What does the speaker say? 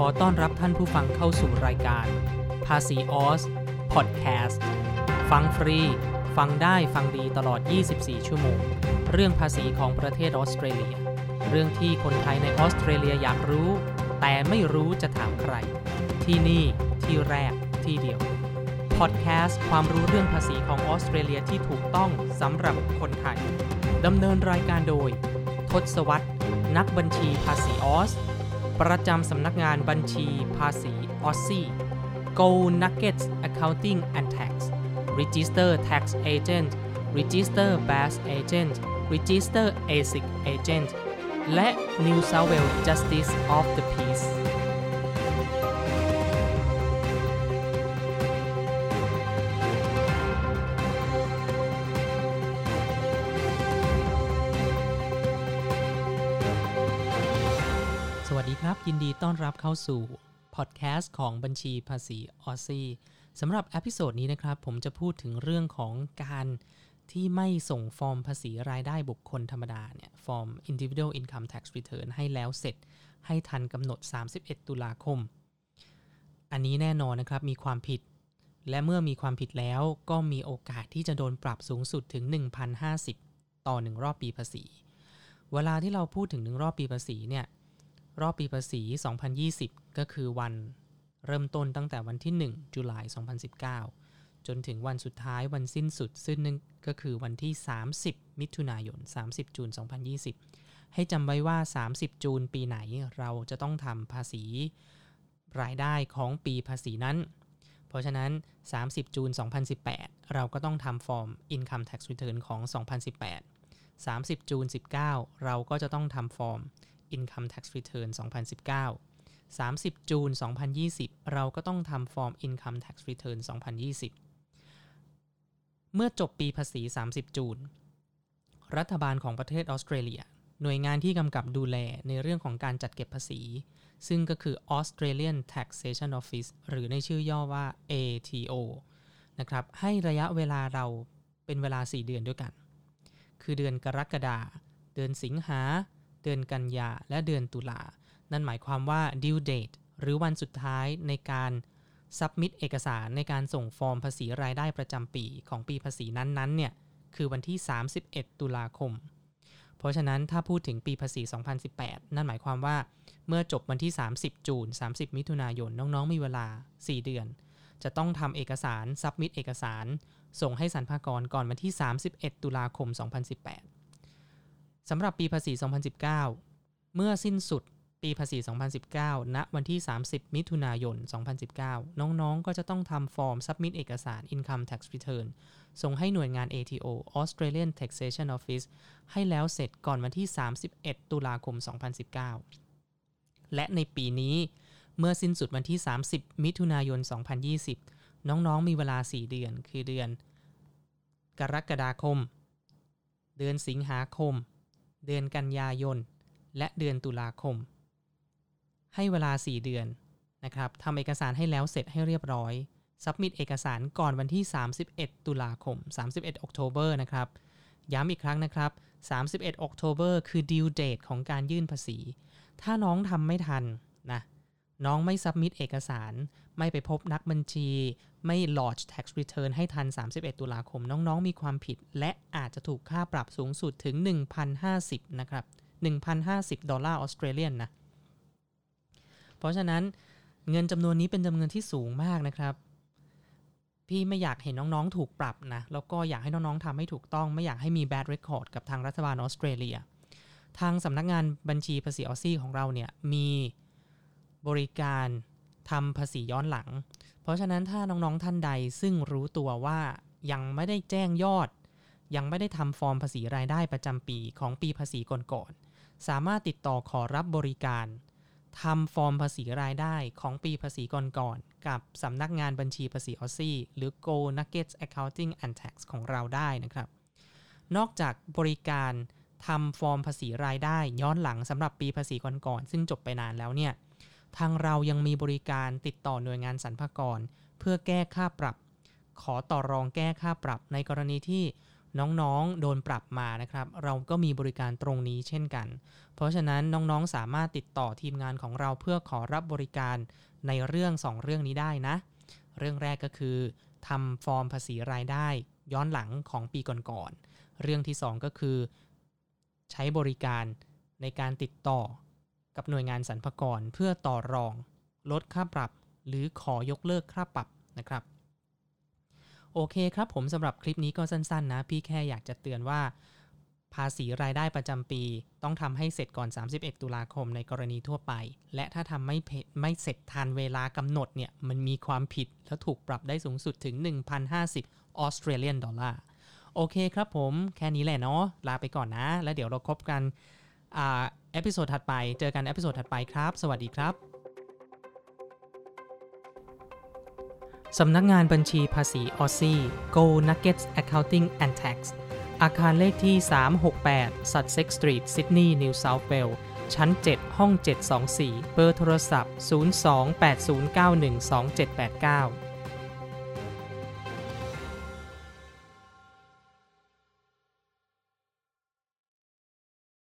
ขอต้อนรับท่านผู้ฟังเข้าสู่รายการ ภาษีออสพอดแคสต์ฟังฟรี ฟังได้ฟังดีตลอด 24 ชั่วโมง เรื่องภาษีของประเทศออสเตรเลีย เรื่องที่คนไทยในออสเตรเลียอยากรู้ แต่ไม่รู้จะถามใคร ที่นี่ที่แรกที่เดียวพอดแคสต์ความรู้เรื่องภาษีของออสเตรเลียที่ถูกต้องสำหรับคนไทยดำเนินรายการโดย ทศวรรษนักบัญชีภาษีออส ประจำสำนักงานบัญชีภาษีออสซี่ Go Nuggets Accounting and Tax Register Tax Agent Register Bass Agent Register ASIC Agent และ New South Wales Justice of the Peace ครับ ยินดีต้อนรับเข้าสู่พอดแคสต์ของบัญชีภาษี Aussie สำหรับ episode นี้นะครับ ผมจะพูดถึงเรื่องของการที่ไม่ส่งฟอร์มภาษีรายได้บุคคลธรรมดาเนี่ยฟอร์ม individual income tax return ให้แล้วเสร็จ ให้ทันกำหนด 31 ตุลาคม อันนี้แน่นอนนะครับมีความผิด และเมื่อมีความผิดแล้วก็มีโอกาสที่จะโดนปรับสูงสุดถึง 1,050 ต่อ 1 รอบปีภาษี เวลาที่เราพูดถึง 1 รอบปีภาษีเนี่ย รอบปีภาษี 2020 ก็คือวันเริ่มต้นตั้งแต่วันที่ 1 จุลาย 2019 จนถึงวันสุดท้ายวันสิ้นสุด ซึ่งนั่นก็คือวันที่ 30 มิถุนายน 30 จูน 2020 ให้จำไว้ว่า 30 จูนปีไหนเราจะต้องทำภาษีรายได้ของปีภาษีนั้น เพราะฉะนั้น 30 จูน 2018 เราก็ต้องทำฟอร์ม Income Tax Return ของ 2018 30 จูน 19 เราก็จะต้องทำฟอร์ม Income Tax Return 2019 30 จูน 2020 เราก็ต้องทำฟอร์ม Income Tax Return 2020 เมื่อจบปีภาษี 30 จูน รัฐบาลของประเทศออสเตรเลีย หน่วยงานที่กำกับดูแลในเรื่องของการจัดเก็บภาษี ซึ่งก็คือ Australian Taxation Office หรือในชื่อย่อว่า ATO นะครับ ให้ระยะเวลาเราเป็นเวลา 4 เดือนด้วยกัน คือเดือนกรกฎาเดือนสิงหา เดือนกันยาและเดือนตุลา นั่นหมายความว่า due date หรือวันสุดท้ายในการ submit เอกสารในการส่งฟอร์มภาษีรายได้ประจำปีของปีภาษีนั้นๆเนี่ยคือวันที่ 31 ตุลาคม เพราะฉะนั้นถ้าพูดถึงปีภาษี 2018 นั่นหมายความว่าเมื่อจบวันที่ 30 จูน 30 มิถุนายน น้องๆ มีเวลา 4 เดือน จะต้องทำเอกสาร submit เอกสาร ส่งให้สรรพากรก่อนวันที่ 31 ตุลาคม 2018 สำหรับปีภาษี 2019 เมื่อสิ้นสุดปีภาษี 2019 ณ วันที่ 30 มิถุนายน 2019 น้องๆ ก็จะต้องทำฟอร์ม submit เอกสาร Income Tax Return ส่งให้หน่วยงาน ATO Australian Taxation Office ให้แล้วเสร็จก่อนวันที่ 31 ตุลาคม 2019 และในปีนี้เมื่อสิ้นสุดวันที่ 30 มิถุนายน 2020 น้องๆ มีเวลา 4 เดือน คือเดือน กรกฎาคม เดือนสิงหาคม เดือนกันยายน และเดือนตุลาคม ให้เวลา 4 เดือนนะครับทำเอกสารให้แล้วเสร็จให้เรียบร้อยสับมิดเอกสารก่อนวันที่ 31 ตุลาคม 31 October นะครับ ย้ำอีกครั้งนะครับ 31 October คือ due date ของการยื่นภาษี ถ้าน้องทำไม่ทันนะ น้องไม่ submit เอกสาร ไม่ไปพบนักบัญชี ไม่ lodge tax return ให้ทัน 31 ตุลาคม น้องๆ มีความผิด และอาจจะถูกค่าปรับสูงสุดถึง 1,050 นะครับ 1,050 ดอลลาร์ Australian นะ เพราะฉะนั้นเงินจำนวนนี้เป็นจำนวนที่สูงมากนะครับ พี่ไม่อยากเห็นน้องๆ ถูกปรับนะ แล้วก็อยากให้น้องๆทำให้ถูกต้อง ไม่อยากให้มี bad record กับทางรัฐบาลออสเตรเลีย ทางสำนักงานบัญชีภาษีออสซี่ของเราเนี่ยมี บริการทำภาษีย้อนหลัง เพราะฉะนั้นถ้าน้องๆท่านใดซึ่งรู้ตัวว่ายังไม่ได้แจ้งยอด ยังไม่ได้ทำฟอร์มภาษีรายได้ประจำปีของปีภาษีก่อนๆสามารถติดต่อขอรับบริการทำฟอร์มภาษีรายได้ของปีภาษีก่อนๆกับสำนักงานบัญชีภาษีออสซี่หรือ Go Nuggets Accounting and Tax ของเราได้นะครับ นอกจากบริการทำฟอร์มภาษีรายได้ย้อนหลังสำหรับปีภาษีก่อนๆซึ่งจบไปนานแล้วเนี่ย ทางเรายังมีบริการติดต่อหน่วยงานสรรพากร เพื่อแก้ค่าปรับ ขอต่อรองแก้ค่าปรับในกรณีที่น้องๆ โดนปรับมานะครับ เราก็มีบริการตรงนี้เช่นกัน เพราะฉะนั้นน้องๆ สามารถติดต่อทีมงานของเราเพื่อขอรับบริการในเรื่อง 2 เรื่องนี้ได้นะ เรื่องแรกก็คือทำฟอร์มภาษีรายได้ ย้อนหลังของปีก่อนๆ เรื่องที่ 2 ก็คือ ใช้บริการในการติดต่อ กับหน่วยงานสรรพากรเพื่อต่อรอง ลดค่าปรับ หรือขอยกเลิกค่าปรับนะครับ โอเคครับผมสำหรับคลิปนี้ก็สั้นๆนะ พี่แค่อยากจะเตือนว่า ภาษีรายได้ประจำปี ต้องทำให้เสร็จก่อน 31 ตุลาคมในกรณีทั่วไป และถ้าทำไม่เพไม่เสร็จทันเวลากำหนดเนี่ยมันมีความผิดและถูกปรับได้สูงสุดถึง 1,050 Australian dollar โอเคครับผมแค่นี้แหละเนาะลาไปก่อนนะ แล้วเดี๋ยวเราพบกันอ่า episode ถัดไป เจอกัน episode ถัดไปครับ สวัสดีครับ สำนักงานบัญชีภาษีออซซี่ Go Nuggets Accounting and Tax อาคารเลขที่ 368 Sussex Street Sydney New South Wales ชั้น 7 ห้อง 724 เบอร์โทรศัพท์ 028091278 9